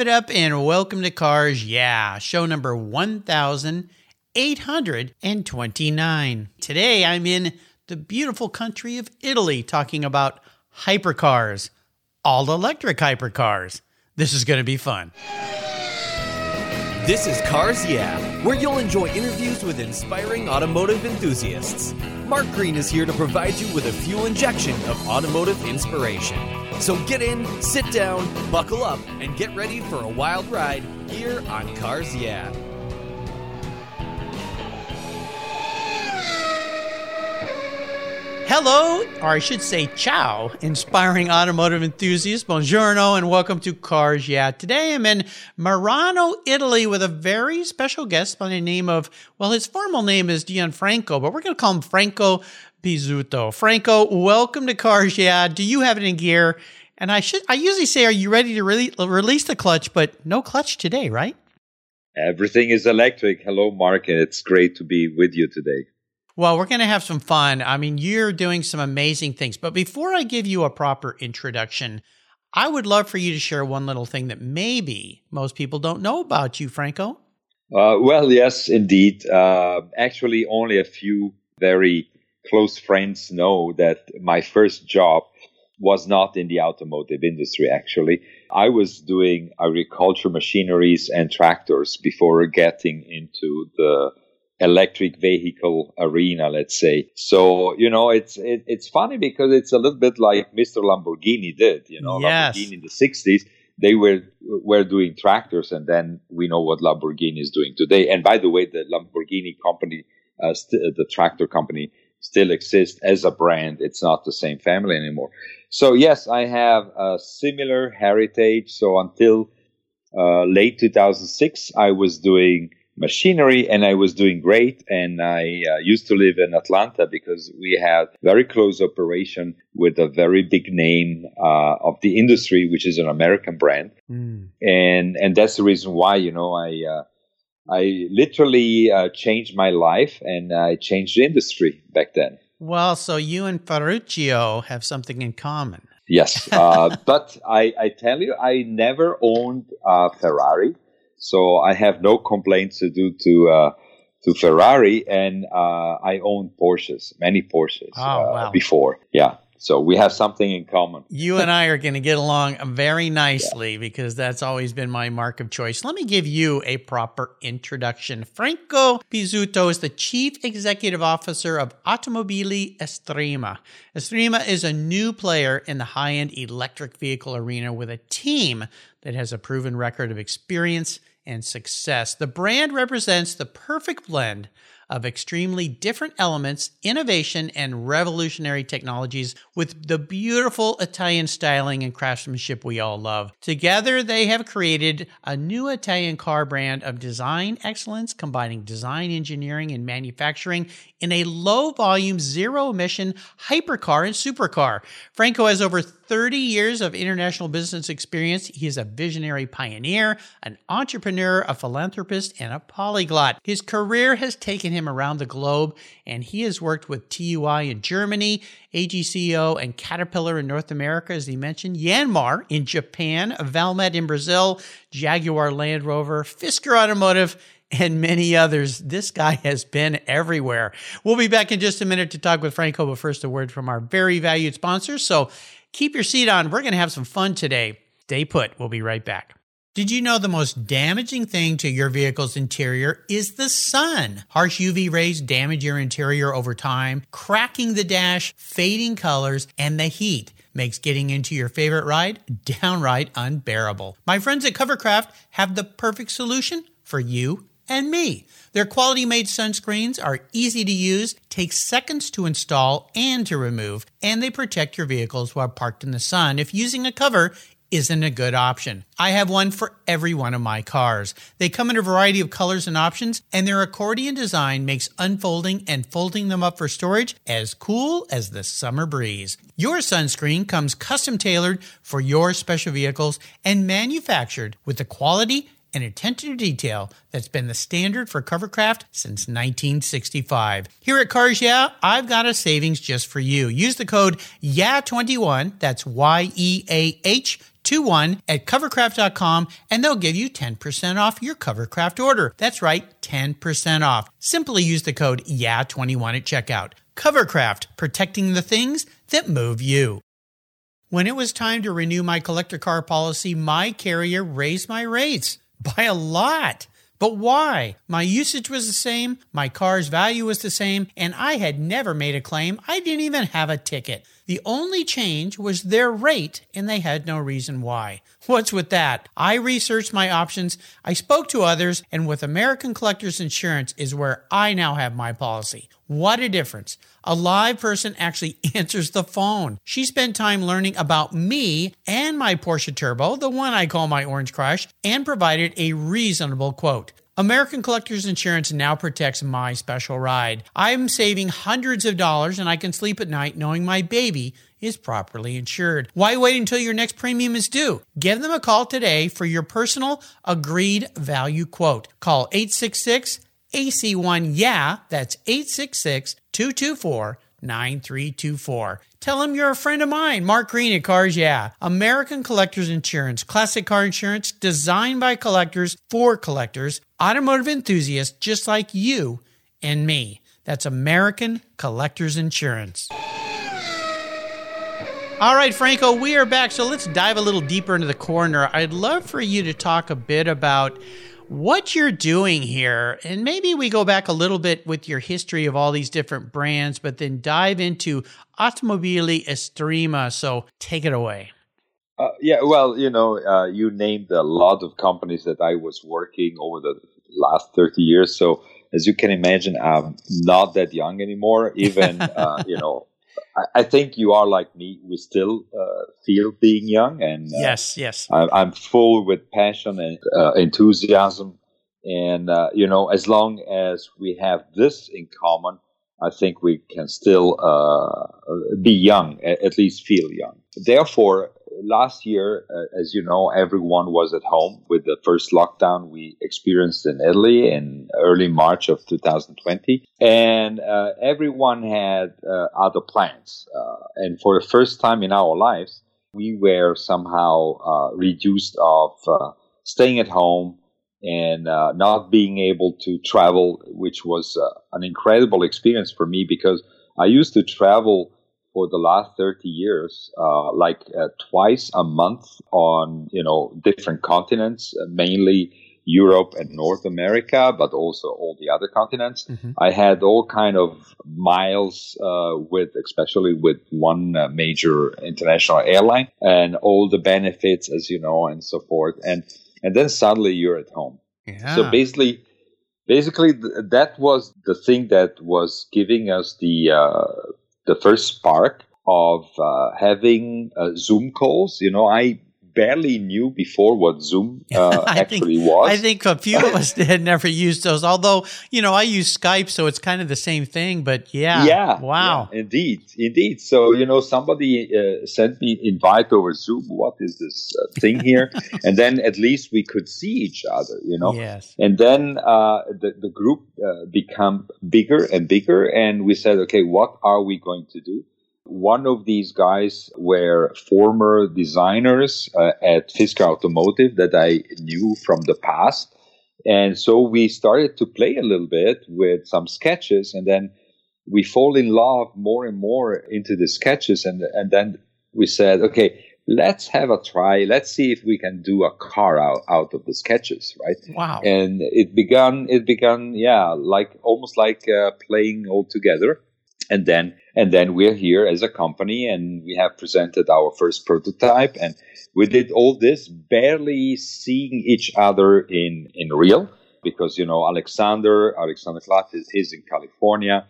It up and welcome to Cars Yeah, show number 1829. Today I'm in the beautiful country of Italy talking about hypercars, all electric hypercars. This is going to be fun. This is Cars Yeah, where you'll enjoy interviews with inspiring automotive enthusiasts. Mark Green is here to provide you with a fuel injection of automotive inspiration. So get in, sit down, buckle up, and get ready for a wild ride here on Cars Yeah. Hello, or I should say ciao, inspiring automotive enthusiasts. Buongiorno and welcome to Cars Yeah. Today I'm in Merano, Italy with a very special guest by the name of, well, his formal name is Gianfranco, but we're going to call him Franco Pizzuto. Franco, welcome to Cars Yeah. Do you have it in gear? And I should, I usually say, are you ready to really release the clutch, but no clutch today, right? Everything is electric. Hello, Mark, and it's great to be with you today. Well, we're going to have some fun. I mean, you're doing some amazing things. But before I give you a proper introduction, I would love for you to share one little thing that maybe most people don't know about you, Franco. Uh, well, yes, indeed. Uh, actually, only a few very close friends know that my first job was not in the automotive industry, actually. I was doing agriculture machineries and tractors before getting into the electric vehicle arena, let's say. So, you know, it's it, it's funny because it's a little bit like Mr. Lamborghini did, you know, yes. Lamborghini in the 60s. They were were doing tractors, and then we know what Lamborghini is doing today. And by the way, the Lamborghini company, uh, st- the tractor company, still exists as a brand. It's not the same family anymore. So yes, I have a similar heritage. So until uh, late 2006, I was doing machinery and I was doing great. And I uh, used to live in Atlanta because we had very close operation with a very big name uh, of the industry, which is an American brand. Mm. And, and that's the reason why, you know, I, uh, I literally uh, changed my life and I changed the industry back then. Well, so you and Ferruccio have something in common. Yes, uh, but I, I, tell you, I never owned a Ferrari. So I have no complaints to do to uh, to Ferrari, and uh, I own Porsches, many Porsches oh, uh, wow. before. Yeah, so we have something in common. You and I are going to get along very nicely yeah. because that's always been my marque of choice. Let me give you a proper introduction. Franco Pizzuto is the Chief Executive Officer of Automobili Estrema. Estrema is a new player in the high end electric vehicle arena with a team that has a proven record of experience and success. The brand represents the perfect blend of extremely different elements, innovation, and revolutionary technologies with the beautiful Italian styling and craftsmanship we all love. Together, they have created a new Italian car brand of design excellence, combining design, engineering, and manufacturing in a low volume, zero emission hypercar and supercar. Franco has over 30 years of international business experience. He is a visionary pioneer, an entrepreneur, a philanthropist, and a polyglot. His career has taken him around the globe, and he has worked with TUI in Germany, AGCO, and Caterpillar in North America, as he mentioned, Yanmar in Japan, Valmet in Brazil, Jaguar Land Rover, Fisker Automotive, and many others. This guy has been everywhere. We'll be back in just a minute to talk with Franco, but first, a word from our very valued sponsors. So keep your seat on. We're going to have some fun today. Stay put. We'll be right back. Did you know the most damaging thing to your vehicle's interior is the sun? Harsh UV rays damage your interior over time, cracking the dash, fading colors, and the heat makes getting into your favorite ride downright unbearable. My friends at Covercraft have the perfect solution for you and me. Their quality made sunscreens are easy to use, take seconds to install and to remove, and they protect your vehicles while parked in the sun if using a cover isn't a good option. I have one for every one of my cars. They come in a variety of colors and options, and their accordion design makes unfolding and folding them up for storage as cool as the summer breeze. Your sunscreen comes custom tailored for your special vehicles and manufactured with the quality and attention to detail that's been the standard for Covercraft since 1965. Here at Cars Yeah, I've got a savings just for you. Use the code YEAH21, that's Y E A H 21 at covercraft.com and they'll give you 10% off your Covercraft order. That's right, 10% off. Simply use the code YEAH21 at checkout. Covercraft, protecting the things that move you. When it was time to renew my collector car policy, my carrier raised my rates by a lot. But why? My usage was the same, my car's value was the same, and I had never made a claim. I didn't even have a ticket. The only change was their rate, and they had no reason why. What's with that? I researched my options, I spoke to others, and with American Collectors Insurance is where I now have my policy. What a difference. A live person actually answers the phone. She spent time learning about me and my Porsche Turbo, the one I call my Orange Crush, and provided a reasonable quote. American Collectors Insurance now protects my special ride. I'm saving hundreds of dollars and I can sleep at night knowing my baby is properly insured. Why wait until your next premium is due? Give them a call today for your personal agreed value quote. Call 866 AC1 Yeah, that's 866 224 9324. Tell him you're a friend of mine, Mark Green at Cars Yeah. American Collectors Insurance, classic car insurance designed by collectors for collectors, automotive enthusiasts just like you and me. That's American Collectors Insurance. All right, Franco, we are back. So let's dive a little deeper into the corner. I'd love for you to talk a bit about what you're doing here. And maybe we go back a little bit with your history of all these different brands, but then dive into Automobili Estrema. So take it away. Uh, yeah, well, you know, uh, you named a lot of companies that I was working over the last 30 years. So as you can imagine, I'm not that young anymore. Even, uh, you know, I, think you are like me. We still uh, feel being young, and uh, yes, yes, I, am full with passion and uh, enthusiasm. And uh, you know, as long as we have this in common, I think we can still uh, be young, at least feel young. Therefore, last year, uh, as you know, everyone was at home with the first lockdown we experienced in Italy in early March of 2020. And uh, everyone had uh, other plans. Uh, and for the first time in our lives, we were somehow uh, reduced of staying at home and not being able to travel, which was an incredible experience for me because I used to travel for the last 30 years, uh, like uh, twice a month on, you know, different continents, uh, mainly Europe and North America, but also all the other continents. Mm-hmm. I had all kind of miles uh, with, especially with one uh, major international airline, and all the benefits, as you know, and so forth. And and then suddenly you're at home. Yeah. So basically, basically th- that was the thing that was giving us the uh, the first spark of uh, having uh, Zoom calls. You know, I barely knew before what Zoom uh, actually think, was. I think a few of us had never used those. Although, you know, I use Skype, so it's kind of the same thing. But yeah, yeah, wow, yeah, indeed, indeed. So you know, somebody uh, sent me invite over Zoom. What is this uh, thing here? and then at least we could see each other. You know, yes. And then uh, the the group uh, become bigger and bigger, and we said, okay, what are we going to do? One of these guys were former designers uh, at Fisker Automotive that I knew from the past. And so we started to play a little bit with some sketches and then we fall in love more and more into the sketches and and then we said, okay, let's have a try. Let's see if we can do a car out, out of the sketches, right? Wow. And it began, it began, yeah, like almost like uh, playing all together and then and then we're here as a company and we have presented our first prototype and we did all this barely seeing each other in in real because you know alexander alexander Klatt is he's in california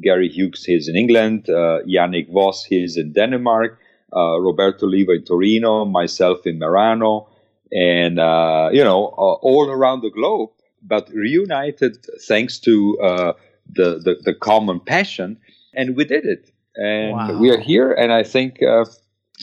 gary hughes is in england uh, yannick voss is in denmark uh, roberto Oliva in torino myself in merano and uh, you know all around the globe but reunited thanks to uh, the, the, the common passion and we did it, and wow. we are here. And I think uh,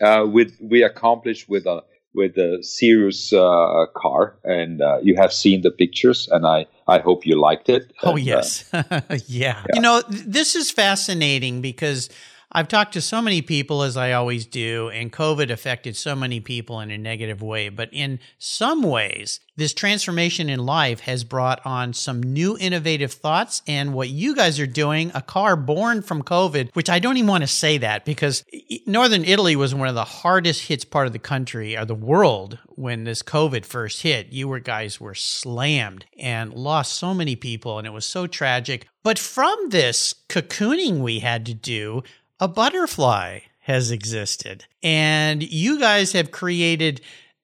uh, with we accomplished with a with a serious uh, car, and uh, you have seen the pictures, and I I hope you liked it. Oh and, yes, yeah. yeah. You know, this is fascinating because I've talked to so many people, as I always do, and COVID affected so many people in a negative way. But in some ways, this transformation in life has brought on some new innovative thoughts. And what you guys are doing, a car born from COVID, which I don't even want to say that because Northern Italy was one of the hardest hits part of the country or the world when this COVID first hit. You were guys were slammed and lost so many people, and it was so tragic. But from this cocooning we had to do, a butterfly has existed. And you guys have created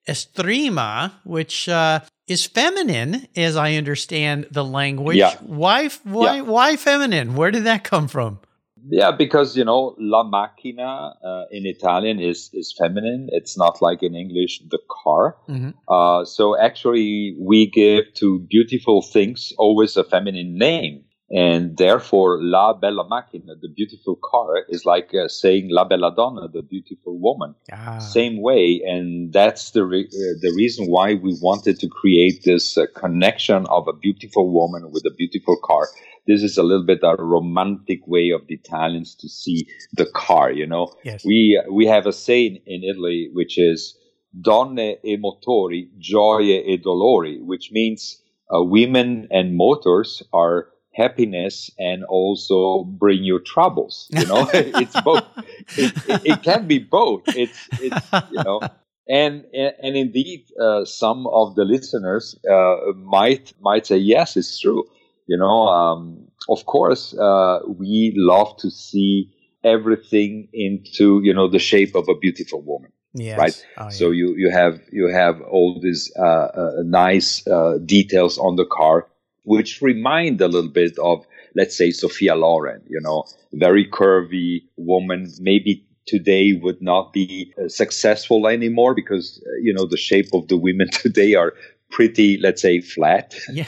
Estrema, which uh, is feminine, as I understand the language. Yeah. Why, why, Yeah. why feminine? Where did that come from? Yeah, because you know, la macchina uh, in Italian is is feminine. It's not like in English the car. Mhm. Uh, so actually, we give to beautiful things always a feminine name, and therefore, la bella macchina, the beautiful car, is like uh, saying la bella donna, the beautiful woman. Ah, Same way, and that's the re- uh, the reason why we wanted to create this uh, connection of a beautiful woman with a beautiful car. This is a little bit a romantic way of the Italians to see the car. You know, yes. we we have a saying in Italy which is "donne e motori, gioie e dolori," which means uh, women and motors are happiness and also bring you troubles. You know, it's both. It, it, it can be both. It's it's you know. And, and indeed, uh, some of the listeners uh, might might say, "Yes, it's true." You know, um, of course, uh, we love to see everything into you know the shape of a beautiful woman yes. right. Oh, yeah. so you you have you have all these uh, uh, nice uh, details on the car which remind a little bit of let's say sophia loren you know very curvy woman maybe today would not be uh, successful anymore because uh, you know the shape of the women today are pretty let's say flat yeah.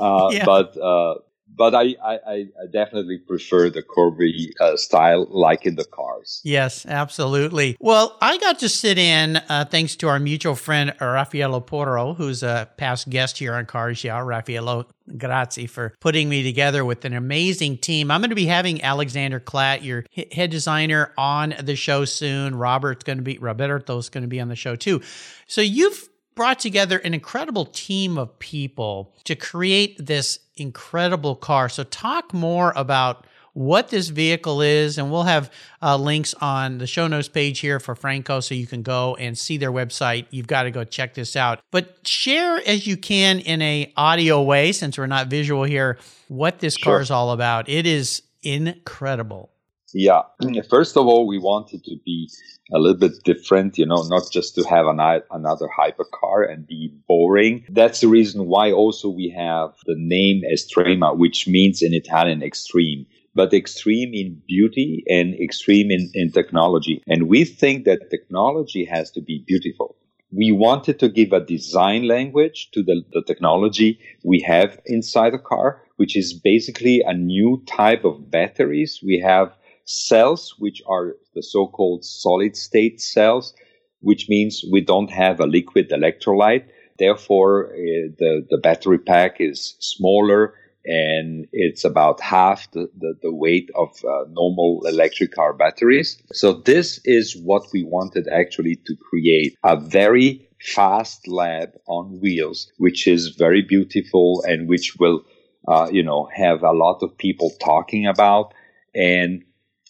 uh, Yeah. but uh, but I, I, I definitely prefer the Corby uh, style like in the cars Yes, absolutely. Well, I got to sit in uh, thanks to our mutual friend Raffaello Porro, who's a past guest here on Cars Yeah. Raffaello, grazie for putting me together with an amazing team. I'm going to be having Alexander Klatt, your head designer, on the show soon. Robert's going to be Roberto's going to be on the show too. So you've brought together an incredible team of people to create this incredible car. So talk more about what this vehicle is, and we'll have uh, links on the show notes page here for Franco so you can go and see their website. You've got to go check this out. But share as you can in a audio way, since we're not visual here, what this car is all about. It is incredible. Yeah. First of all, we wanted to be a little bit different, you know, not just to have an, another hypercar and be boring. That's the reason why also we have the name Estrema, which means in Italian extreme, but extreme in beauty and extreme in, in technology. And we think that technology has to be beautiful. We wanted to give a design language to the, the technology we have inside a car, which is basically a new type of batteries. We have cells, which are the so-called solid state cells, which means we don't have a liquid electrolyte. Therefore, uh, the, the battery pack is smaller and it's about half the, the, the weight of uh, normal electric car batteries. So this is what we wanted actually to create a very fast lab on wheels, which is very beautiful and which will, uh, you know, have a lot of people talking about. And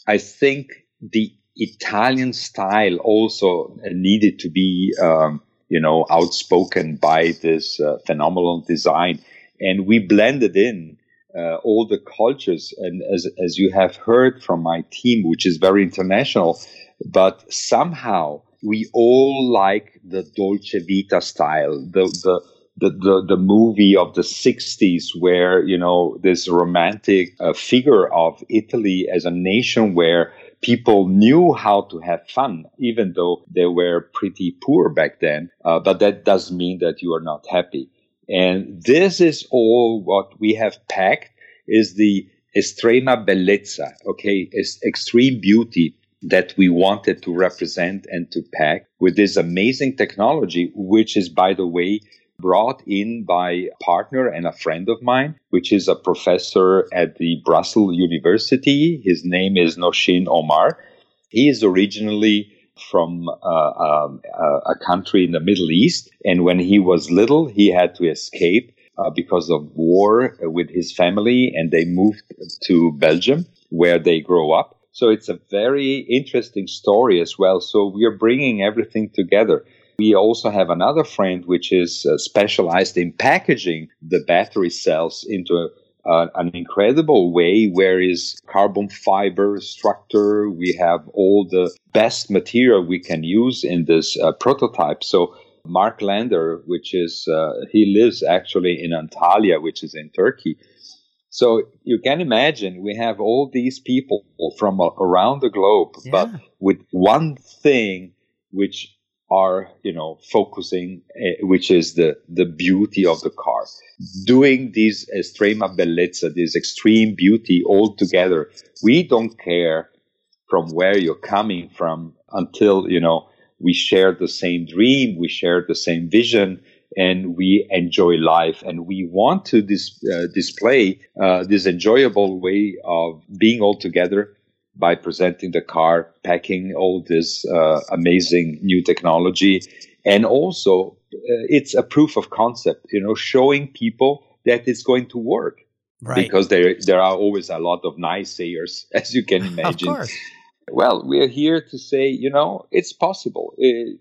I think the Italian style also needed to be, um, you know, outspoken by this uh, phenomenal design. And we blended in uh, all the cultures. And as, as you have heard from my team, which is very international, but somehow we all like the Dolce Vita style, the, the, the, the, the movie of the 60s where, you know, this romantic uh, figure of Italy as a nation where people knew how to have fun, even though they were pretty poor back then. Uh, but that doesn't mean that you are not happy. And this is all what we have packed is the estrema bellezza, okay, is extreme beauty that we wanted to represent and to pack with this amazing technology, which is, by the way, brought in by a partner and a friend of mine, which is a professor at the Brussels University. His name is Noshin Omar. He is originally from uh, um, uh, a country in the Middle East, and when he was little, he had to escape uh, because of war with his family, and they moved to Belgium, where they grow up. So it's a very interesting story as well. So we are bringing everything together. We also have another friend which is uh, specialized in packaging the battery cells into uh, an incredible way where is carbon fiber structure. We have all the best material we can use in this uh, prototype. So Mark Lander, which is, uh, he lives actually in Antalya, which is in Turkey. So you can imagine we have all these people from around the globe, yeah. but with one thing which are you know focusing uh, which is the the beauty of the car. Doing this estrema bellezza this extreme beauty all together we don't care from where you're coming from until you know we share the same dream we share the same vision and we enjoy life. And we want to dis- uh, display uh, this enjoyable way of being all together by presenting the car, packing all this uh, amazing new technology, and also uh, it's a proof of concept. You know, showing people that it's going to work. Right. Because there there are always a lot of naysayers, as you can imagine. of course. Well, we're here to say, you know, it's possible. Uh,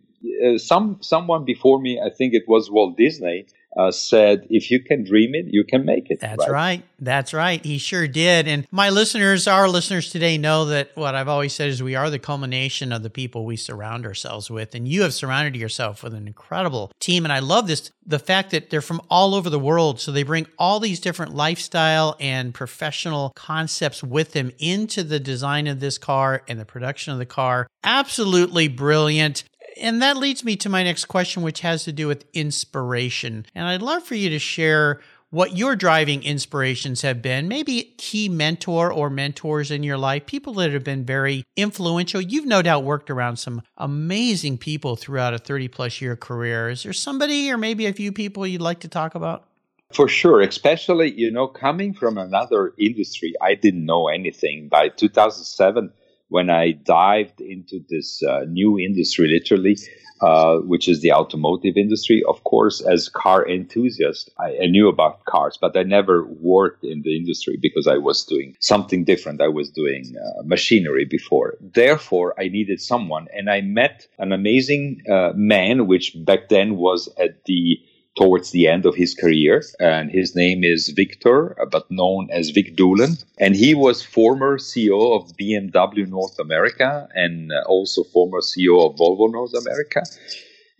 uh some someone before me, I think it was Walt Disney, uh, said, if you can dream it, you can make it. That's right? right? That's right. He sure did. And my listeners, our listeners today know that what I've always said is we are the culmination of the people we surround ourselves with. And you have surrounded yourself with an incredible team. And I love this the fact that they're from all over the world. So they bring all these different lifestyle and professional concepts with them into the design of this car and the production of the car. Absolutely brilliant and that leads me to my next question, which has to do with inspiration. And I'd love for you to share what your driving inspirations have been, maybe key mentor or mentors in your life, people that have been very influential. You've no doubt worked around some amazing people throughout a 30 plus year career. Is there somebody or maybe a few people you'd like to talk about? For sure, especially, you know, coming from another industry, I didn't know anything. By 2007, when I dived into this uh, new industry, literally, uh, which is the automotive industry. Of course, as car enthusiast, I, I, knew about cars, but I never worked in the industry because I was doing something different. I was doing uh, machinery before. Therefore, I needed someone, and I met an amazing uh, man, which back then was at the towards the end of his career. And his name is Victor, but known as Vic Doolan. And he was former CEO of BMW North America and uh, also former CEO of Volvo North America.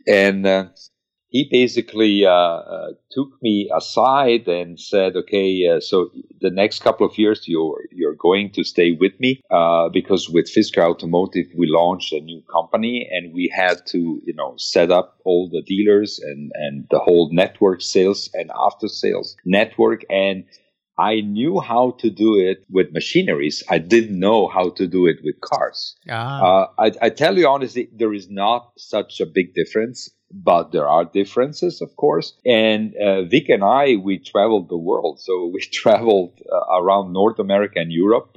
And uh, he basically uh, uh, took me aside and said, "Okay, uh, so the next couple of years you're you're going to stay with me uh, because with Fisker Automotive we launched a new company and we had to you know set up all the dealers and and the whole network sales and after sales network and." I knew how to do it with machineries. I didn't know how to do it with cars. Ah. Uh, I, I, tell you honestly, there is not such a big difference but there are differences, of course. And uh, Vic and I, we traveled the world. So we traveled uh, around North America and Europe.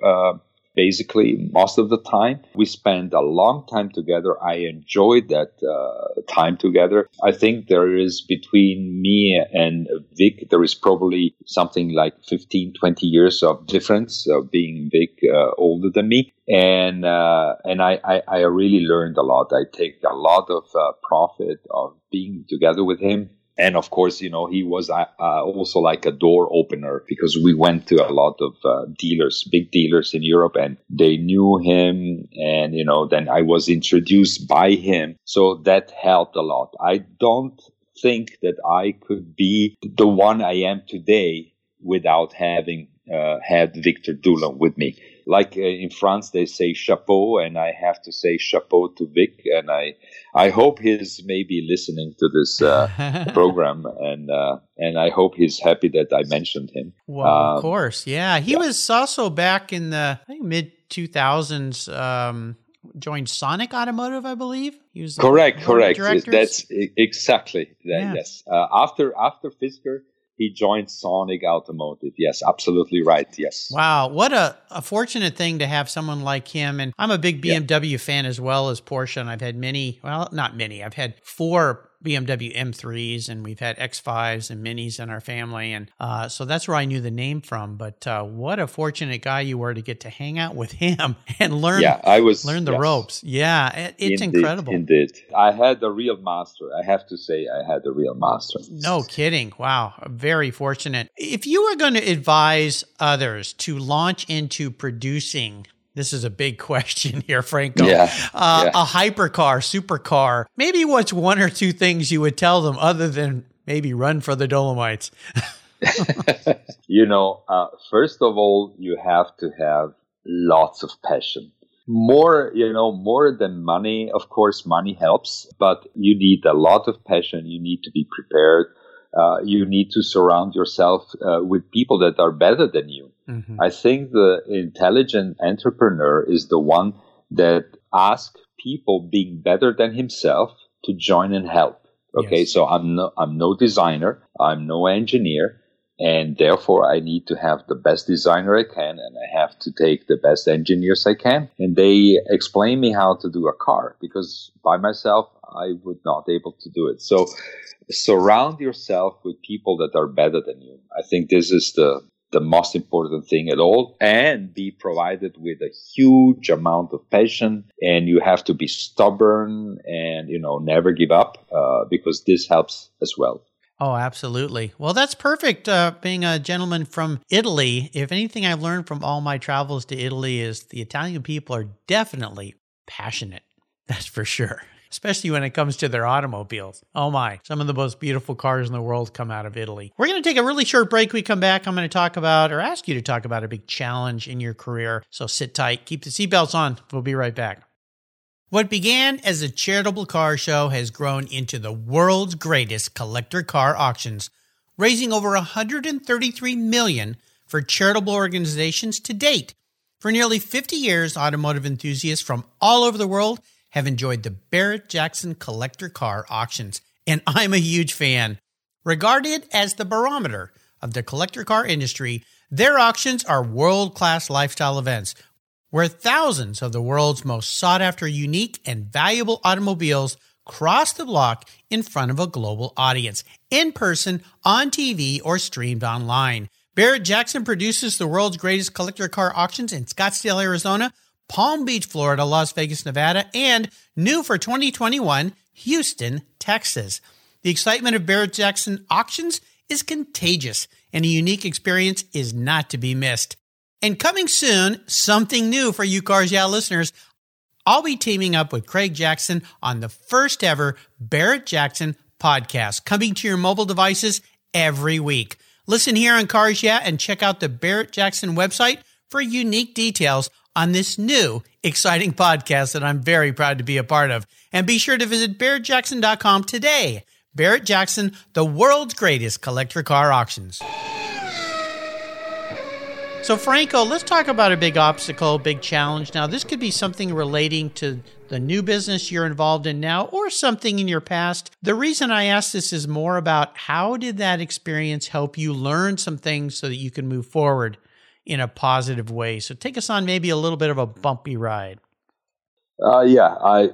Basically most of the time. We spend a long time together. I enjoyed that uh, time together. I think there is between me and Vic, there is probably something like 15, 20 years of difference of being Vic uh, older than me. And, uh, and I, I, I, really learned a lot. I take a lot of uh, profit of being together with him and of course, you know, he was uh, uh, also like a door opener because we went to a lot of uh, dealers, big dealers in Europe, and they knew him. And, you know, then I was introduced by him. So that helped a lot. I don't think that I could be the one I am today without having uh, had Victor Doolan with me like uh, in France, they say chapeau, and I have to say chapeau to Vic. And I, I hope he's maybe listening to this uh, program, and uh, and I hope he's happy that I mentioned him. Well, um, of course, yeah. He yeah. was also back in the mid two thousands. Um, joined Sonic Automotive, I believe. He was correct, correct. That's exactly that. Yeah. Yes. Uh, after after Fisker, he joined Sonic Automotive. Yes, absolutely right. Yes. Wow, what a, a fortunate thing to have someone like him. And I'm a big BMW yeah. fan as well as Porsche, and I've had many. Well, not many. I've had four BMW M3s and we've had X5s and Minis in our family. And uh, so that's where I knew the name from. But uh, what a fortunate guy you were to get to hang out with him and learn, yeah, I was, learn the yes. ropes. Yeah, it, it's indeed, incredible. Indeed. I had a real master. I have to say, I had a real master. No kidding. Wow. Very fortunate. If you were going to advise others to launch into producing this is a big question here, Franco. Yeah, uh, yeah. A hypercar, supercar. Maybe what's one or two things you would tell them other than maybe run for the Dolomites? you know, uh, first of all, you have to have lots of passion. More, you know, more than money. Of course, money helps, but you need a lot of passion. You need to be prepared. Uh, you need to surround yourself uh, with people that are better than you. Mm-hmm. I think the intelligent entrepreneur is the one that asks people being better than himself to join and help. Okay, yes. so I'm no, I'm no designer, I'm no engineer, and therefore I need to have the best designer I can, and I have to take the best engineers I can, and they explain me how to do a car because by myself I would not able to do it. So surround yourself with people that are better than you. I think this is the the most important thing at all and be provided with a huge amount of passion and you have to be stubborn and you know never give up uh, because this helps as well Oh, absolutely. Well, that's perfect. Uh, being a gentleman from Italy, if anything I've learned from all my travels to Italy is the Italian people are definitely passionate. That's for sure especially when it comes to their automobiles. Oh my, some of the most beautiful cars in the world come out of Italy. We're going to take a really short break. We come back. I'm going to talk about or ask you to talk about a big challenge in your career. So sit tight, keep the seatbelts on. We'll be right back. What began as a charitable car show has grown into the world's greatest collector car auctions, raising over 133 million for charitable organizations to date. For nearly 50 years, automotive enthusiasts from all over the world have enjoyed the Barrett Jackson collector car auctions, and I'm a huge fan. Regarded as the barometer of the collector car industry, their auctions are world class lifestyle events where thousands of the world's most sought after, unique, and valuable automobiles cross the block in front of a global audience, in person, on TV, or streamed online. Barrett Jackson produces the world's greatest collector car auctions in Scottsdale, Arizona Palm Beach, Florida, Las Vegas, Nevada, and new for 2021, Houston, Texas. The excitement of Barrett Jackson auctions is contagious, and a unique experience is not to be missed. And coming soon, something new for you Cars Yeah listeners. I'll be teaming up with Craig Jackson on the first ever Barrett Jackson podcast, coming to your mobile devices every week. Listen here on Cars Yeah and check out the Barrett Jackson website for unique details on this new exciting podcast that I'm very proud to be a part of. And be sure to visit barrettjackson.com today. Barrett Jackson, the world's greatest collector car auctions. So, Franco, let's talk about a big obstacle, big challenge. Now, this could be something relating to the new business you're involved in now or something in your past. The reason I ask this is more about how did that experience help you learn some things so that you can move forward in a positive way. So take us on maybe a little bit of a bumpy ride. Uh, yeah, I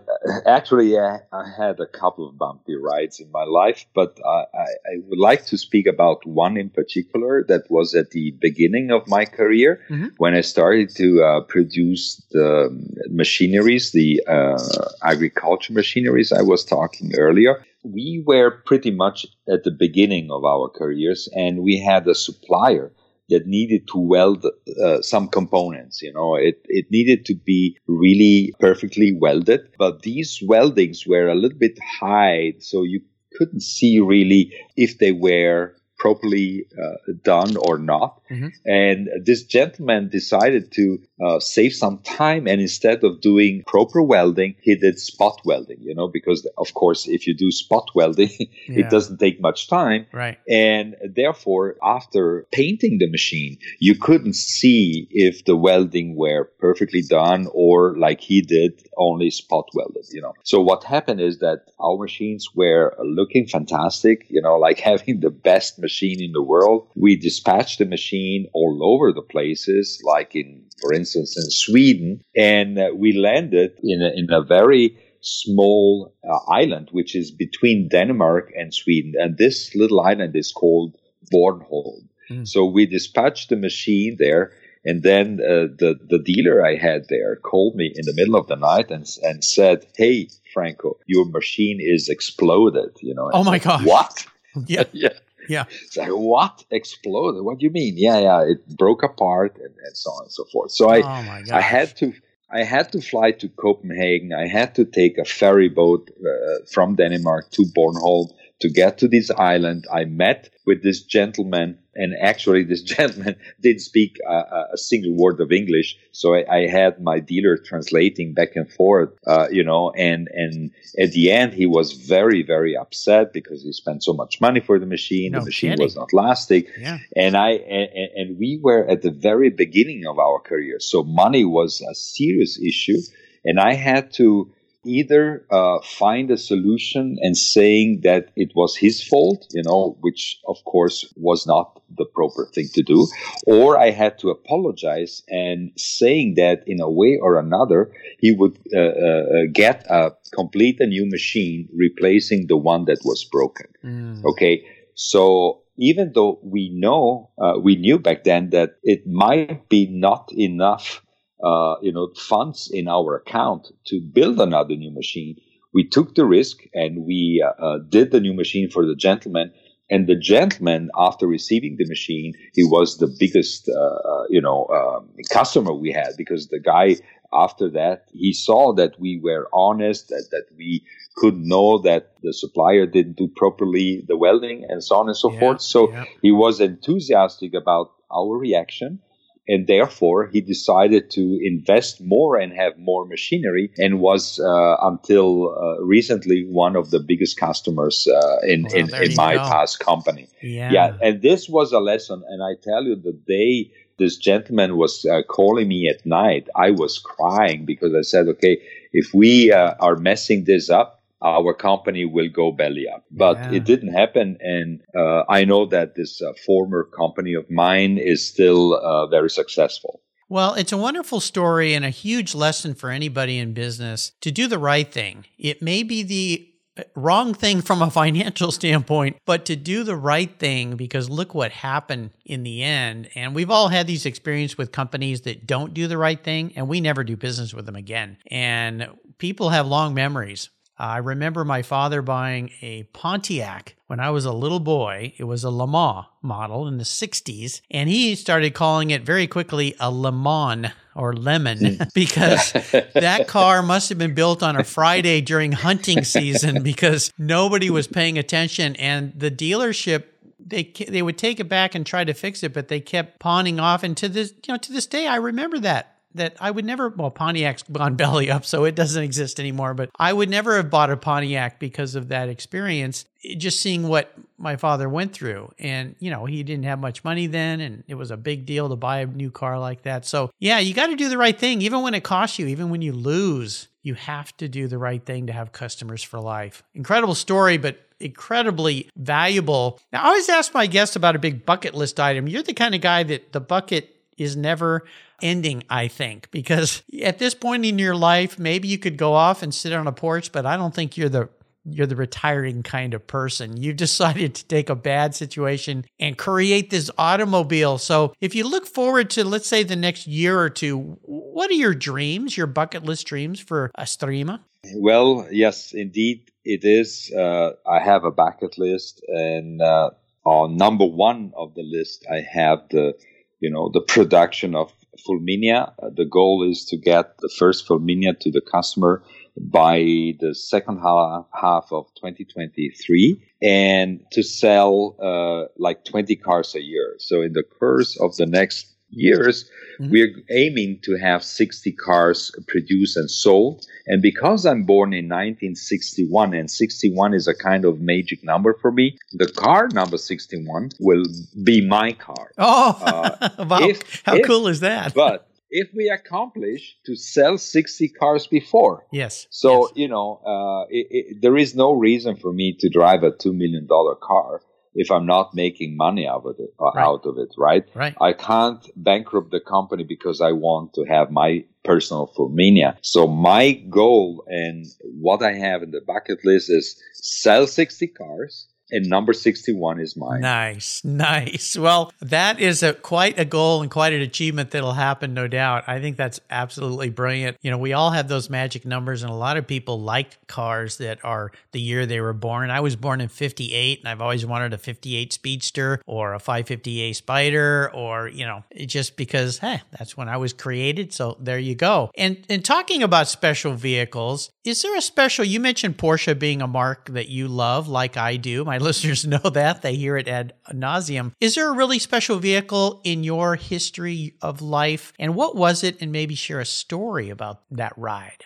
actually I had a couple of bumpy rides in my life, but I, I, would like to speak about one in particular that was at the beginning of my career mm-hmm. when I started to uh, produce the machineries, the uh, agriculture machineries I was talking earlier. We were pretty much at the beginning of our careers, and we had a supplier that needed to weld uh, some components. You know, it, it needed to be really perfectly welded, but these weldings were a little bit high, so you couldn't see really if they were properly uh, done or not. Mm-hmm. And this gentleman decided to uh, save some time and instead of doing proper welding, he did spot welding, you know, because of course, if you do spot welding, yeah. it doesn't take much time. Right. And therefore, after painting the machine, you couldn't see if the welding were perfectly done or like he did, only spot welded, you know. So what happened is that our machines were looking fantastic, you know, like having the best machine in the world. We dispatched the machine all over the places, like in, for instance, in Sweden, and uh, we landed in a, in a very small uh, island, which is between Denmark and Sweden. And this little island is called Bornholm. Mm. So we dispatched the machine there. And then uh, the, the dealer I had there called me in the middle of the night and, and said, Hey, Franco, your machine is exploded. You know, oh my God. What? Yeah. yeah. Yeah. It's like, what? Exploded? What do you mean? Yeah, yeah. It broke apart and, and so on and so forth. So I, oh I had to, I had to fly to Copenhagen. I had to take a ferry boat uh, from Denmark to Bornholm to get to this island. I met with this gentleman, and actually, this gentleman didn't speak a, a single word of English. So I, I, had my dealer translating back and forth, uh, you know, and and at the end, he was very very upset because he spent so much money for the machine. No the machine kidding. was not lasting, yeah. and I and, and we were at the very beginning of our career, so money was a serious issue, and I had to either uh, find a solution and saying that it was his fault, you know, which of course was not the proper thing to do, or I had to apologize and saying that in a way or another he would uh, uh, get a complete a new machine replacing the one that was broken. Mm. Okay, so even though we know uh, we knew back then that it might be not enough uh, you know, funds in our account to build another new machine. We took the risk and we uh, uh, did the new machine for the gentleman. And the gentleman, after receiving the machine, he was the biggest, uh, uh, you know, um, customer we had because the guy after that he saw that we were honest, that that we could know that the supplier didn't do properly the welding and so on and so yeah, forth. So yeah. he was enthusiastic about our reaction and therefore he decided to invest more and have more machinery and was uh, until uh, recently one of the biggest customers uh, in, in, in my go. past company yeah. yeah and this was a lesson and i tell you the day this gentleman was uh, calling me at night i was crying because i said okay if we uh, are messing this up our company will go belly up. But yeah. it didn't happen. And uh, I know that this uh, former company of mine is still uh, very successful. Well, it's a wonderful story and a huge lesson for anybody in business to do the right thing. It may be the uh, wrong thing from a financial standpoint, but to do the right thing because look what happened in the end. And we've all had these experiences with companies that don't do the right thing and we never do business with them again. And people have long memories. I remember my father buying a Pontiac when I was a little boy. It was a Le Mans model in the 60s, and he started calling it very quickly a Le Mans or Lemon hmm. because that car must have been built on a Friday during hunting season because nobody was paying attention and the dealership they they would take it back and try to fix it, but they kept pawning off. And to this, you know, to this day, I remember that that I would never, well, Pontiac's gone belly up, so it doesn't exist anymore, but I would never have bought a Pontiac because of that experience. Just seeing what my father went through. And, you know, he didn't have much money then, and it was a big deal to buy a new car like that. So, yeah, you got to do the right thing, even when it costs you, even when you lose. You have to do the right thing to have customers for life. Incredible story, but incredibly valuable. Now, I always ask my guests about a big bucket list item. You're the kind of guy that the bucket is never ending, I think, because at this point in your life, maybe you could go off and sit on a porch, but I don't think you're the you're the retiring kind of person. You've decided to take a bad situation and create this automobile. So, if you look forward to, let's say, the next year or two, what are your dreams, your bucket list dreams for Estrema? Well, yes, indeed, it is. Uh, I have a bucket list, and uh, on number one of the list, I have the you know the production of Fulminea. Uh, the goal is to get the first Fulminea to the customer by the second half, of 2023 and to sell uh, like 20 cars a year. So in the course of the next years, mm-hmm. we're aiming to have 60 cars produced and sold. And because I'm born in 1961 and 61 is a kind of magic number for me, the car number 61 will be my car. Oh, uh, wow. If, How if, cool is that? but if we accomplish to sell 60 cars before. Yes. So, yes. you know, uh, it, it, there is no reason for me to drive a $2 million car if I'm not making money out of it, uh, right. out of it, right? Right. I can't bankrupt the company because I want to have my personal Fulminea. So my goal and what I have in the bucket list is sell 60 cars, and number 61 is mine. Nice, nice. Well, that is a quite a goal and quite an achievement that'll happen, no doubt. I think that's absolutely brilliant. You know, we all have those magic numbers, and a lot of people like cars that are the year they were born. I was born in 58, and I've always wanted a 58 Speedster or a 550A Spyder, or, you know, just because, hey, that's when I was created. So there you go. And, and talking about special vehicles, is there a special, you mentioned Porsche being a marque that you love, like I do. My listeners know that. They hear it ad nauseum. Is there a really special vehicle in your history of life? And what was it? And maybe share a story about that ride.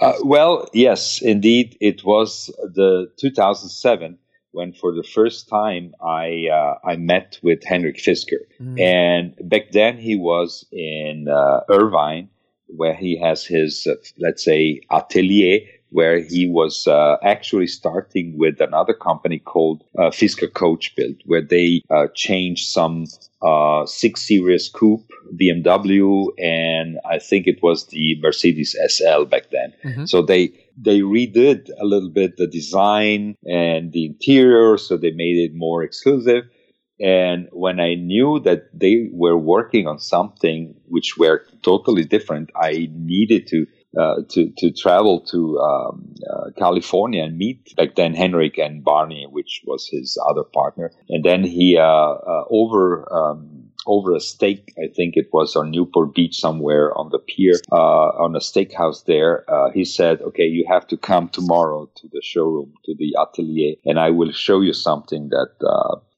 Uh, well, yes, indeed. It was the 2007 when for the first time I uh, I met with Henrik Fisker, mm. and back then he was in uh, Irvine, where he has his uh, let's say atelier where he was uh, actually starting with another company called uh, Fisker Coach Build, where they uh, changed some uh, six series coupe BMW, and I think it was the Mercedes SL back then. Mm-hmm. So they they redid a little bit the design and the interior, so they made it more exclusive. And when I knew that they were working on something which were totally different, I needed to uh, to to travel to um, uh, California and meet back then Henrik and Barney, which was his other partner, and then he uh, uh over. Um, over a steak, I think it was on Newport Beach somewhere on the pier, uh, on a steakhouse there. he said, "Okay, you have to come tomorrow to the showroom, to the atelier, and I will show you something that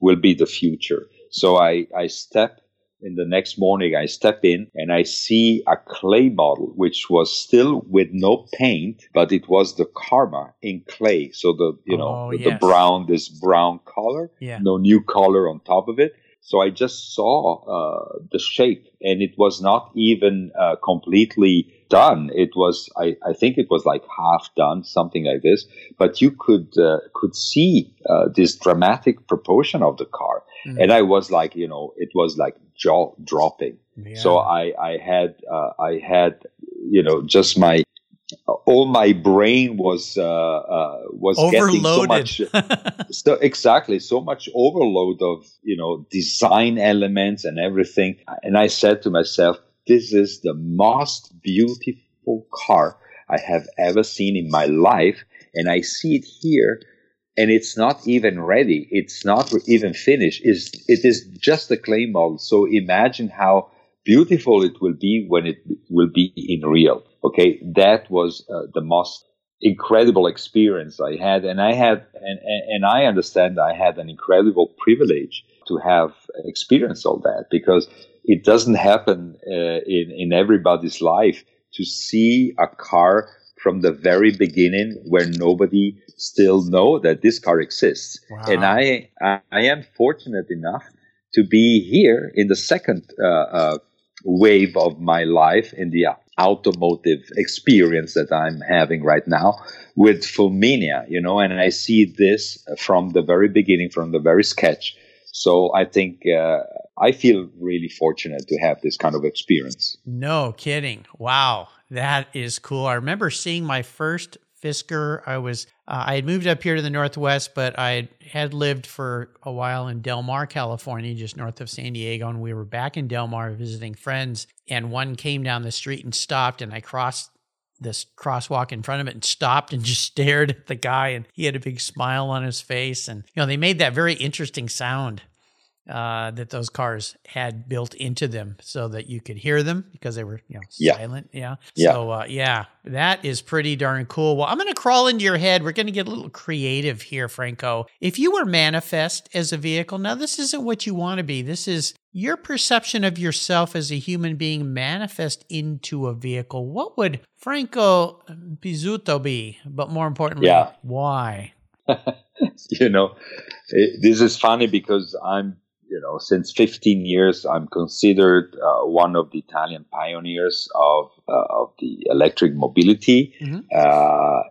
will be the future." So I I stepped in the next morning i step in and i see a clay model which was still with no paint but it was the karma in clay. So the you know oh, the, yes. the brown this brown color yeah. no new color on top of it. So i just saw uh, the shape and it was not even uh, completely done. It was I, I think it was like half done something like this. But you could uh, could see uh, this dramatic proportion of the car mm. and i was like you know it was like jaw dropping. Yeah. So I, I had, uh, I had, you know, just my, all my brain was, uh, uh, was overloaded. getting so much, so exactly, so much overload of, you know, design elements and everything. And I said to myself, this is the most beautiful car I have ever seen in my life. And I see it here and it's not even ready. It's not even finished. It's, it is just a clay model. So imagine how beautiful it will be when it will be in real. Okay. That was uh, the most incredible experience I had. And I had, and, and I understand I had an incredible privilege to have experienced all that because it doesn't happen uh, in, in everybody's life to see a car from the very beginning where nobody still know that this car exists. Wow. And I, I, I, am fortunate enough to be here in the second uh, uh, wave of my life in the automotive experience that I'm having right now with Fulminea, you know, and I see this from the very beginning, from the very sketch. So I think uh, I feel really fortunate to have this kind of experience. No kidding. Wow. That is cool. I remember seeing my first Fisker. I was uh, I had moved up here to the Northwest, but I had lived for a while in Del Mar, California, just north of San Diego, and we were back in Del Mar visiting friends. And one came down the street and stopped, and I crossed this crosswalk in front of it and stopped and just stared at the guy, and he had a big smile on his face, and you know they made that very interesting sound uh, that those cars had built into them so that you could hear them because they were, you know, Yeah. silent. Yeah. Yeah. So, uh, yeah, that is pretty darn cool. Well, I'm going to crawl into your head. We're going to get a little creative here, Franco. If you were manifest as a vehicle, now this isn't what you want to be. This is your perception of yourself as a human being manifest into a vehicle. What would Franco Pizzuto be? But more importantly, Yeah. why? you know, it, this is funny because I'm, you know, since 15 years, I'm considered uh, one of the Italian pioneers of uh, of the electric mobility. Mhm. Uh,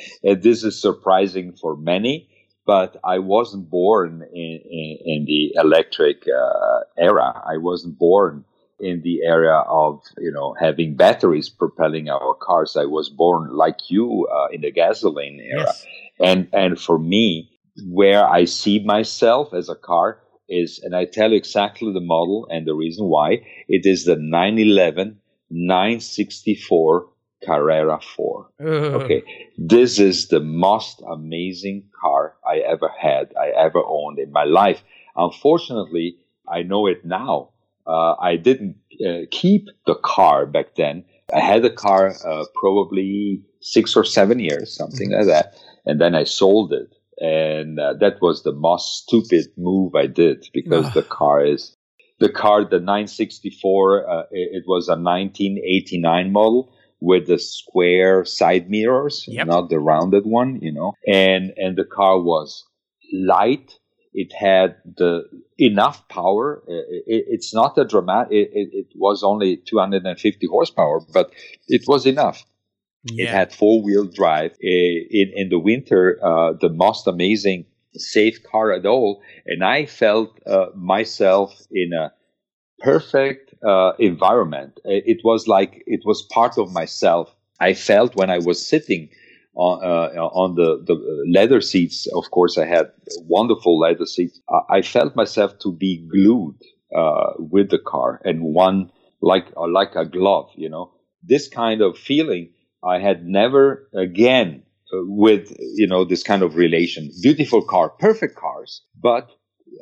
and this is surprising for many, but I wasn't born in, in, in the electric uh, era. I wasn't born in the area of you know having batteries propelling our cars. I was born like you uh, in the gasoline era Yes. and and for me where i see myself as a car is and i tell you exactly the model and the reason why it is the 911 964 carrera 4 okay this is the most amazing car i ever had i ever owned in my life. Unfortunately i know it now. Uh, i didn't uh, keep the car back then. I had the car uh, probably six or seven years something like that and then I sold it. And uh, that was the most stupid move I did because the car is the car, the 964. Uh, it, it was a 1989 model with the square side mirrors, Yep. not the rounded one, you know. And and the car was light. It had the enough power. It, it, it's not a dramatic. It was only 250 horsepower, but it was enough. It had four wheel drive. In in the winter, uh, the most amazing safe car at all, and I felt uh, myself in a perfect uh, environment. It was like it was part of myself. I felt when I was sitting on uh, on the the leather seats. Of course, I had wonderful leather seats. I- felt myself to be glued uh, with the car and one like like a glove. You know, this kind of feeling I had never again uh, with you know this kind of relation. Beautiful car, perfect cars, but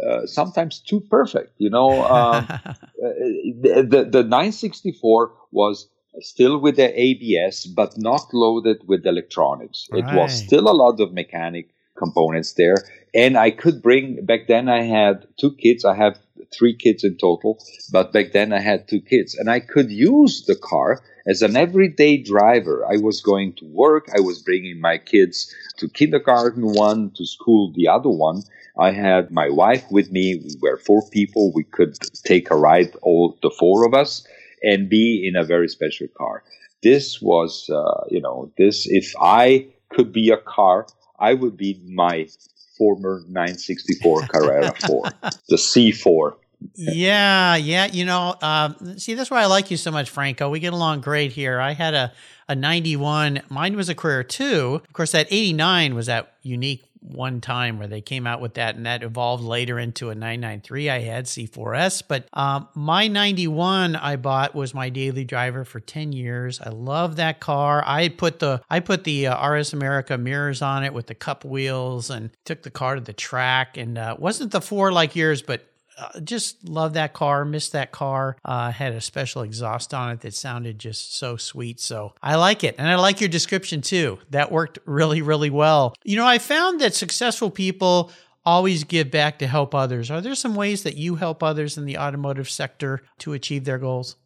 uh, sometimes too perfect. You know, um, uh, the, the the 964 was still with the ABS, but not loaded with electronics. It was still a lot of mechanic components there, and I could bring back then. I had two kids. I have three kids in total, but back then I had two kids, and I could use the car as an everyday driver. I was going to work. I was bringing my kids to kindergarten, one to school, the other one. I had my wife with me. We were four people. We could take a ride, all the four of us, and be in a very special car. This was, uh, you know, this, if I could be a car, I would be my former 964 Carrera 4, the C4. Yeah, yeah. You know, um, see, that's why I like you so much, Franco. We get along great here. I had a, a 91. Mine was a Carrera 2. Of course, that 89 was that unique one time where they came out with that, and that evolved later into a 993 I had, C4S. But um, my 91 I bought was my daily driver for 10 years. I love that car. I put the I put the uh, RS America mirrors on it with the cup wheels and took the car to the track. And uh, wasn't the four like yours, but uh, just love that car. Missed that car. Uh, had a special exhaust on it that sounded just so sweet. So I like it, and I like your description too. That worked really, really well. You know, I found that successful people always give back to help others. Are there some ways that you help others in the automotive sector to achieve their goals?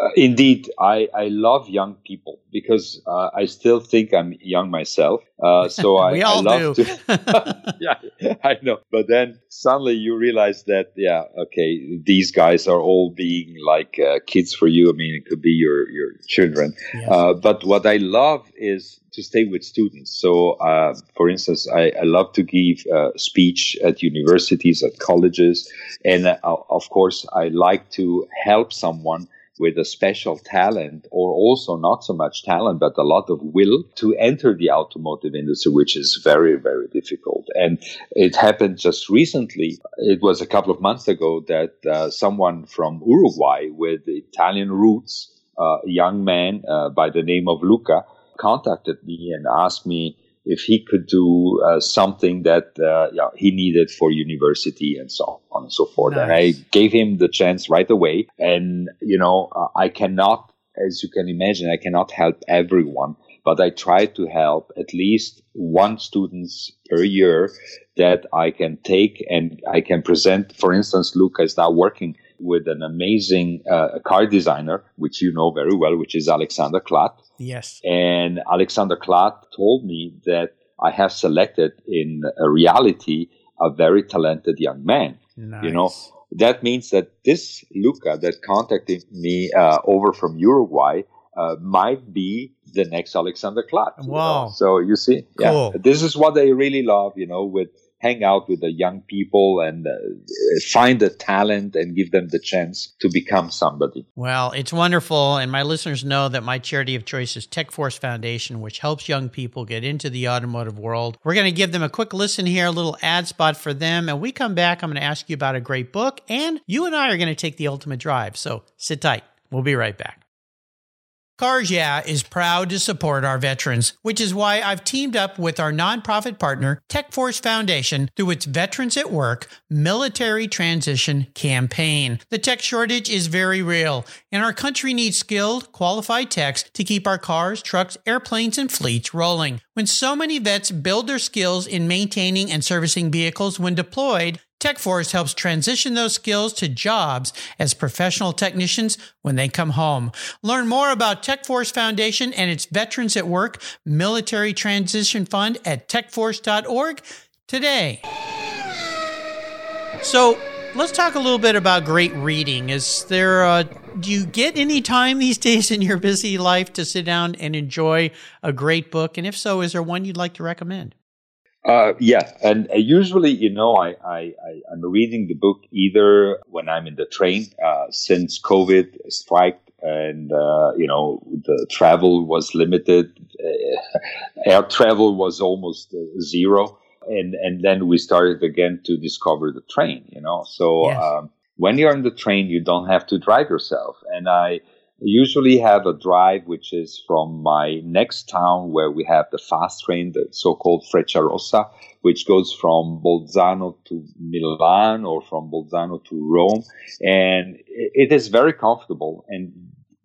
Uh, indeed, I, I love young people because uh, I still think I'm young myself. Uh, so I, we all I love do. to. yeah, I know. But then suddenly you realize that, yeah, okay, these guys are all being like uh, kids for you. I mean, it could be your, your children. Yes. Uh, but what I love is to stay with students. So, uh, for instance, I, I love to give uh, speech at universities, at colleges. And uh, of course, I like to help someone with a special talent or also not so much talent, but a lot of will to enter the automotive industry, which is very, very difficult. And it happened just recently. It was a couple of months ago that uh, someone from Uruguay with Italian roots, uh, a young man uh, by the name of Luca, contacted me and asked me if he could do uh, something that uh, yeah, he needed for university and so on and so forth. Nice. And I gave him the chance right away. And, you know, uh, I cannot, as you can imagine, I cannot help everyone, but I try to help at least one students per year that I can take and I can present. For instance, Luca is now working with an amazing uh, car designer, which you know very well, which is Alexander Klatt. Yes. And Alexander Klatt told me that I have selected in a reality a very talented young man. Nice. You know, that means that this Luca that contacted me uh, over from Uruguay uh, might be the next Alexander Klatt. Wow. know? So you see, cool. yeah, this is what I really love, you know, with hang out with the young people and uh, find the talent and give them the chance to become somebody. Well, it's wonderful. And my listeners know that my charity of choice is Tech Force Foundation, which helps young people get into the automotive world. We're going to give them a quick listen here, a little ad spot for them. And we come back, I'm going to ask you about a great book. And you and I are going to take the ultimate drive. So sit tight. We'll be right back. Cars Yeah is proud to support our veterans, which is why I've teamed up with our nonprofit partner, TechForce Foundation, through its Veterans at Work Military Transition Campaign. The tech shortage is very real, and our country needs skilled, qualified techs to keep our cars, trucks, airplanes, and fleets rolling. When so many vets build their skills in maintaining and servicing vehicles when deployed, TechForce helps transition those skills to jobs as professional technicians when they come home. Learn more about TechForce Foundation and its Veterans at Work Military Transition Fund at techforce.org today. So, let's talk a little bit about great reading. Is there a, do you get any time these days in your busy life to sit down and enjoy a great book? And if so, is there one you'd like to recommend? Uh, yeah, and uh, usually, you know, I, I, I am reading the book either when I'm in the train. Uh, since COVID struck and uh, you know the travel was limited, uh, air travel was almost uh, zero, and and then we started again to discover the train. You know, so yes. um, when you're on the train, you don't have to drive yourself, and I usually have a drive which is from my next town where we have the fast train, the so-called Frecciarossa, which goes from Bolzano to Milan or from Bolzano to Rome. And it is very comfortable. And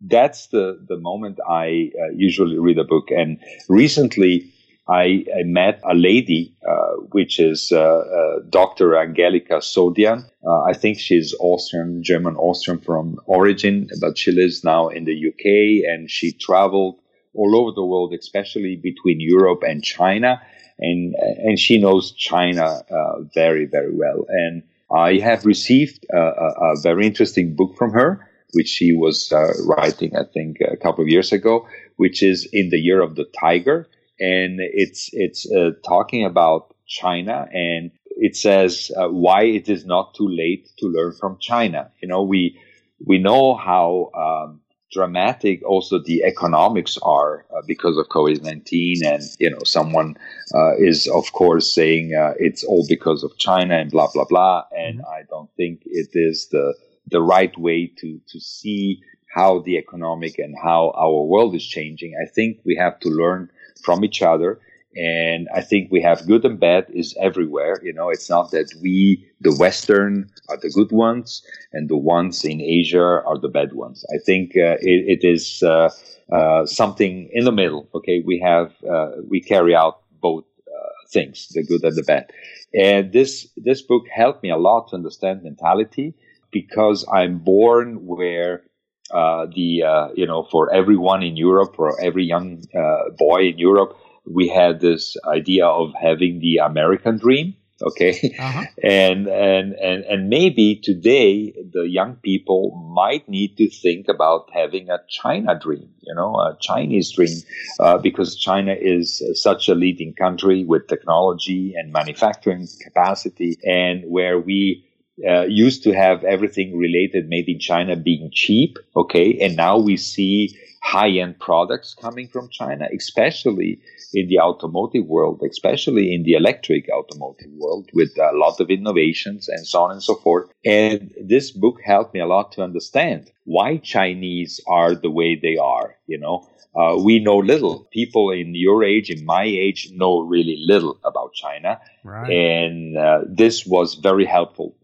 that's the, the moment I uh, usually read a book. And recently, I, I met a lady, uh, which is uh, uh, Dr. Angelica Sodian. Uh, I think she's Austrian, German Austrian from origin, but she lives now in the UK and she traveled all over the world, especially between Europe and China. And, and she knows China uh, very, very well. And I have received a, a, a, very interesting book from her, which she was uh, writing, I think, a couple of years ago, which is In the Year of the Tiger and it's it's uh, talking about China and it says uh, why it is not too late to learn from China. You know, we we know how um, dramatic also the economics are uh, because of COVID nineteen, and you know, someone uh, is of course saying uh, it's all because of China and blah blah blah. And mm-hmm. I don't think it is the the right way to to see how the economic and how our world is changing. I think we have to learn from each other. And I think we have good and bad is everywhere. You know, it's not that we, the Western, are the good ones and the ones in Asia are the bad ones. I think uh, it, it is uh, uh, something in the middle. Okay, we have uh, we carry out both uh, things, the good and the bad. And this this book helped me a lot to understand mentality because I'm born where uh, the uh, you know for everyone in Europe or every young uh, boy in Europe, we had this idea of having the American dream. Okay, uh-huh. and and and and maybe today the young people might need to think about having a China dream. You know, a Chinese dream, uh, because China is such a leading country with technology and manufacturing capacity, and where we uh, used to have everything related made in China being cheap, okay, and now we see high end products coming from China, especially in the automotive world, especially in the electric automotive world, with a lot of innovations and so on and so forth. And this book helped me a lot to understand why Chinese are the way they are. You know, uh, we know little. People in your age, in my age, know really little about China. Right. And uh, this was very helpful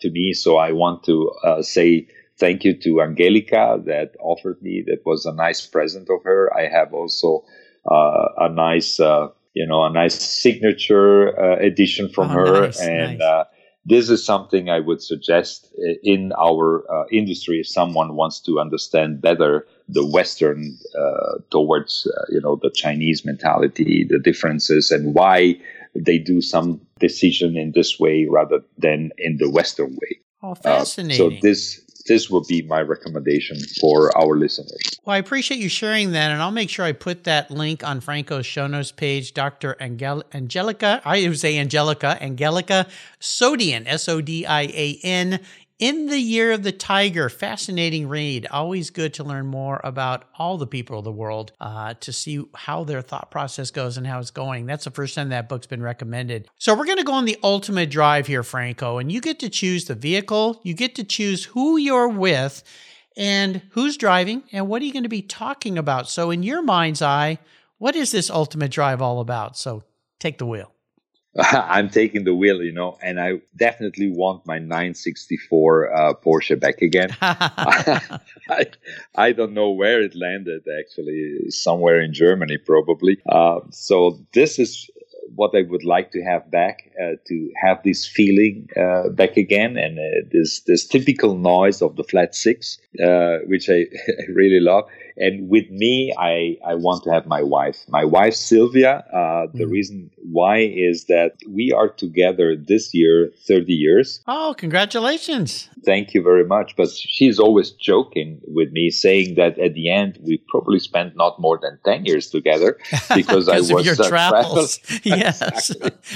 to me. So I want to uh, say thank you to Angelica that offered me. That was a nice present of her. I have also uh, a nice, uh, you know, a nice signature edition from oh, her. Nice, and nice this is something I would suggest in our uh, industry if someone wants to understand better the Western uh, towards uh, you know the Chinese mentality, the differences, and why they do some decision in this way rather than in the Western way. Oh, uh, fascinating! so this this would be my recommendation for our listeners. Well, I appreciate you sharing that, and I'll make sure I put that link on Franco's show notes page. Dr. Angel- Angelica, I would say Angelica, Angelica Sodian, S O D I A N, in the Year of the Tiger, fascinating read. Always good to learn more about all the people of the world uh, to see how their thought process goes and how it's going. That's the first time that book's been recommended. So, we're going to go on the ultimate drive here, Franco, and you get to choose the vehicle, you get to choose who you're with, and who's driving, and what are you going to be talking about. So, in your mind's eye, what is this ultimate drive all about? So, take the wheel. I'm taking the wheel, you know, and I definitely want my 964 uh, Porsche back again. I, I, don't know where it landed, actually, somewhere in Germany, probably. Uh, so this is what I would like to have back, uh, to have this feeling uh, back again, and uh, this this typical noise of the flat six, uh, which I, I really love and with me, I, I want to have my wife. My wife, Sylvia. Uh, the mm. reason why is that we are together this year, 30 years. Oh, congratulations. Thank you very much. But she's always joking with me, saying that at the end, we probably spent not more than 10 years together because I was of your uh, travels. yes.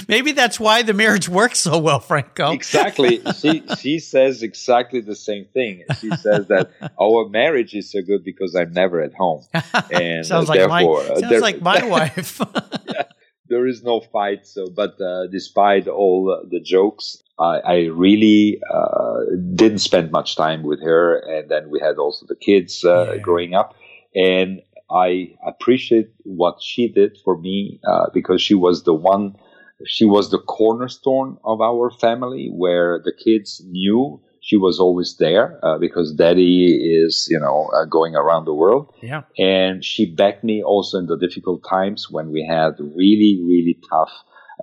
Maybe that's why the marriage works so well, Franco. exactly. She, she says exactly the same thing. She says that our marriage is so good because I'm never at home. And sounds like my sounds like my wife. yeah, there is no fight. So, but uh, despite all the jokes, I, I really uh, didn't spend much time with her. And then we had also the kids uh, yeah. growing up, and I appreciate what she did for me uh, because she was the one. She was the cornerstone of our family, where the kids knew she was always there uh, because daddy is you know uh, going around the world. Yeah. And she backed me also in the difficult times when we had really really tough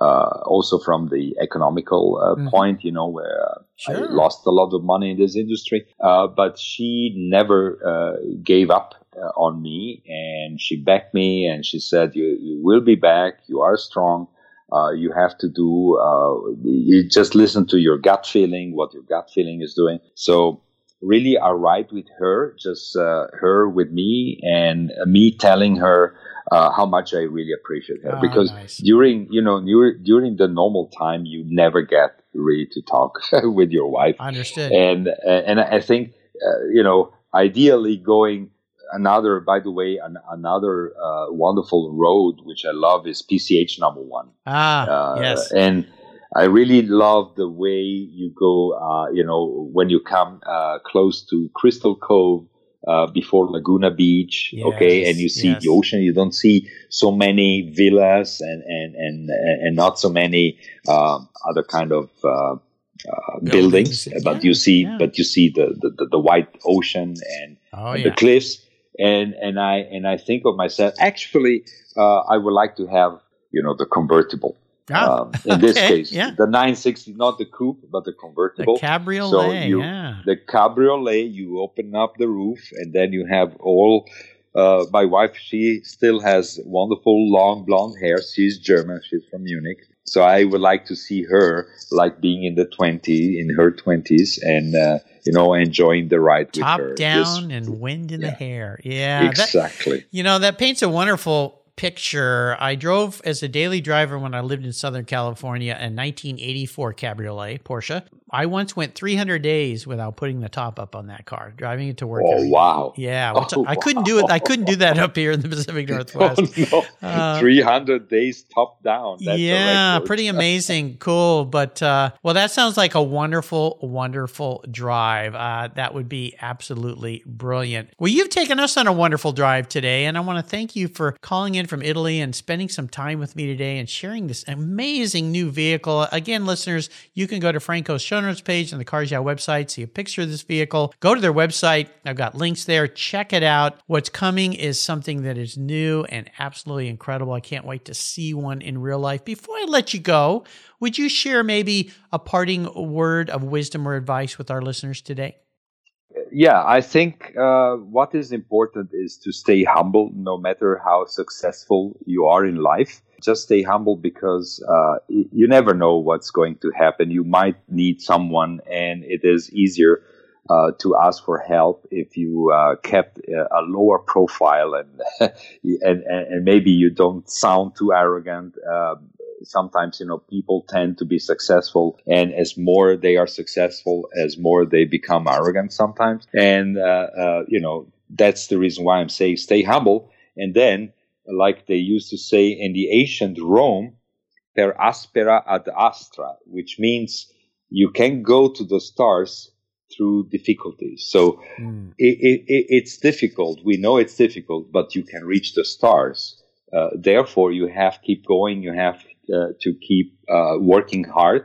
uh, also from the economical uh, mm-hmm. point you know where uh, sure. i lost a lot of money in this industry. Uh, but she never gave up on me. And she backed me and she said you, you will be back. You are strong uh, you have to do, uh, you just listen to your gut feeling, what your gut feeling is doing. So really I ride with her, just uh, her with me and me telling her uh, how much I really appreciate her. Oh, because nice. during, you know, during the normal time, you never get really to talk with your wife. Understood. And, and I think, uh, you know, ideally going another, by the way, an, another uh, wonderful road which I love is PCH number one. Ah, uh, yes. And I really love the way you go. Uh, you know, when you come uh, close to Crystal Cove. Uh, before Laguna Beach, yes, okay, and you see yes. the ocean. You don't see so many villas and and and and not so many um, other kind of uh, buildings, buildings, but you see, yeah. but you see the, the, the white ocean and, oh, and yeah. the cliffs and and I and I think of myself. Actually, uh, I would like to have you know the convertible. Ah, um, in this case, yeah. the 960, not the coupe, but the convertible. The cabriolet, so you, yeah. The cabriolet, you open up the roof, and then you have all. Uh, my wife, she still has wonderful long blonde hair. She's German. She's from Munich. So I would like to see her like being in the 20, in her 20s, and uh, you know, enjoying the ride Top with her. Top down Just, and wind in yeah. the hair. Yeah. Exactly. That, you know, that paints a wonderful picture. I drove as a daily driver when I lived in Southern California a 1984 Cabriolet Porsche. I once went 300 days without putting the top up on that car, driving it to work. Oh wow! Yeah, Oh, I couldn't do it. I couldn't do that up here in the Pacific Northwest. Oh, no. Uh, 300 days top down. That's yeah, pretty amazing. cool. But, uh, well, that sounds like a wonderful, wonderful drive. Uh, that would be absolutely brilliant. Well, you've taken us on a wonderful drive today, and I want to thank you for calling in from Italy and spending some time with me today and sharing this amazing new vehicle. Again, listeners, you can go to Franco's show notes page on the Cars Yeah website, see a picture of this vehicle, go to their website. I've got links there. Check it out. What's coming is something that is new and absolutely incredible. I can't wait to see one in real life. Before I let you go, would you share maybe a parting word of wisdom or advice with our listeners today? Yeah, I think uh, what is important is to stay humble no matter how successful you are in life. Just stay humble because uh, you never know what's going to happen. You might need someone, and it is easier uh, to ask for help if you uh, kept a, lower profile and, and and and maybe you don't sound too arrogant. Um sometimes you know people tend to be successful and as more they are successful as more they become arrogant sometimes. And uh, uh, you know that's the reason why i'm saying stay humble. And then like they used to say in the ancient rome per aspera ad astra which means you can go to the stars through difficulties. So it, it, it, it's difficult. We know it's difficult but you can reach the stars. Uh, therefore you have to keep going. You have to keep uh, working hard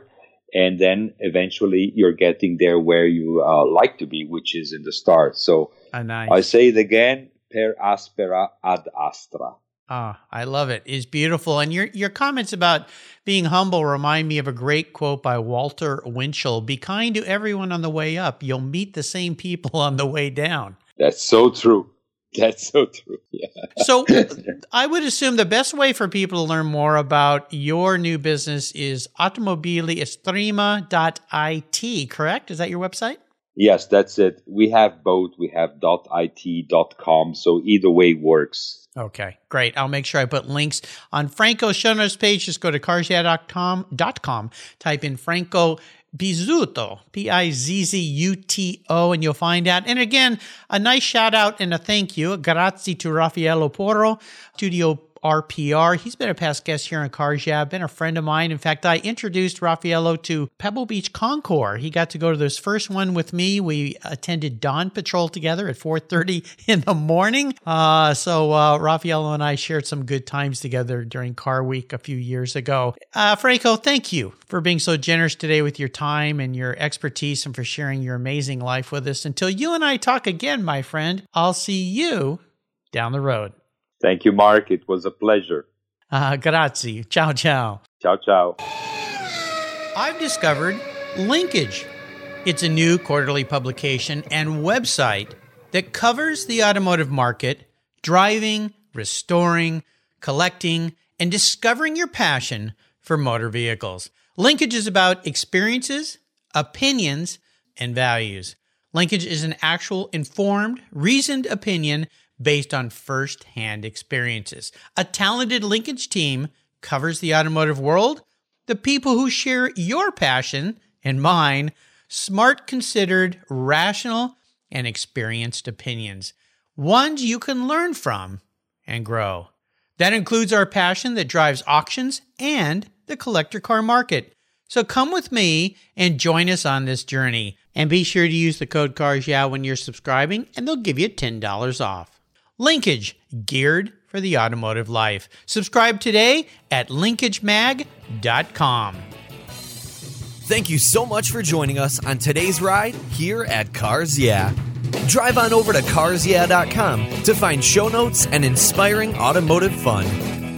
and then eventually you're getting there where you uh, like to be which is in the stars so Ah, nice. i say it again per aspera ad astra Ah, I love it. It's beautiful. And your your comments about being humble remind me of a great quote by Walter Winchell. Be kind to everyone on the way up. You'll meet the same people on the way down. that's so true that's so true yeah So I would assume the best way for people to learn more about your new business is automobiliestrema.it, correct? Is that your website? yes that's it we have both we have .it .com so either way works Okay, great. I'll make sure I put links on Franco's show notes page. Just go to carsyeah.com, dot com, type in Franco Pizzuto, P I Z Z U T O, and you'll find out. And again, a nice shout out and a thank you. Grazie to Raffaello Porro, Studio RPR. He's been a past guest here on Cars Yeah, been a friend of mine. In fact, I introduced Raffaello to Pebble Beach Concours. He got to go to this first one with me. We attended Dawn Patrol together at 4.30 in the morning. Uh, so uh, Raffaello and I shared some good times together during Car Week a few years ago. Uh, Franco, thank you for being so generous today with your time and your expertise and for sharing your amazing life with us. Until you and I talk again, my friend, I'll see you down the road. Thank you mark it was a pleasure Uh, grazie. Ciao, ciao. ciao ciao I've discovered Linkage. It's a new quarterly publication and website that covers the automotive market, driving, restoring, collecting, and discovering your passion for motor vehicles. Linkage is about experiences, opinions, and values. Linkage is an actual informed, reasoned opinion based on first hand experiences. A talented linkage team covers the automotive world, the people who share your passion and mine, smart, considered, rational, and experienced opinions, ones you can learn from and grow. That includes our passion that drives auctions and the collector car market. So come with me and join us on this journey. And be sure to use the code CARS yeah when you're subscribing, and they'll give you $10 off. Linkage, geared for the automotive life. Subscribe today at linkagemag.com. Thank you so much for joining us on today's ride here at Cars Yeah. Drive on over to carsyeah.com to find show notes and inspiring automotive fun.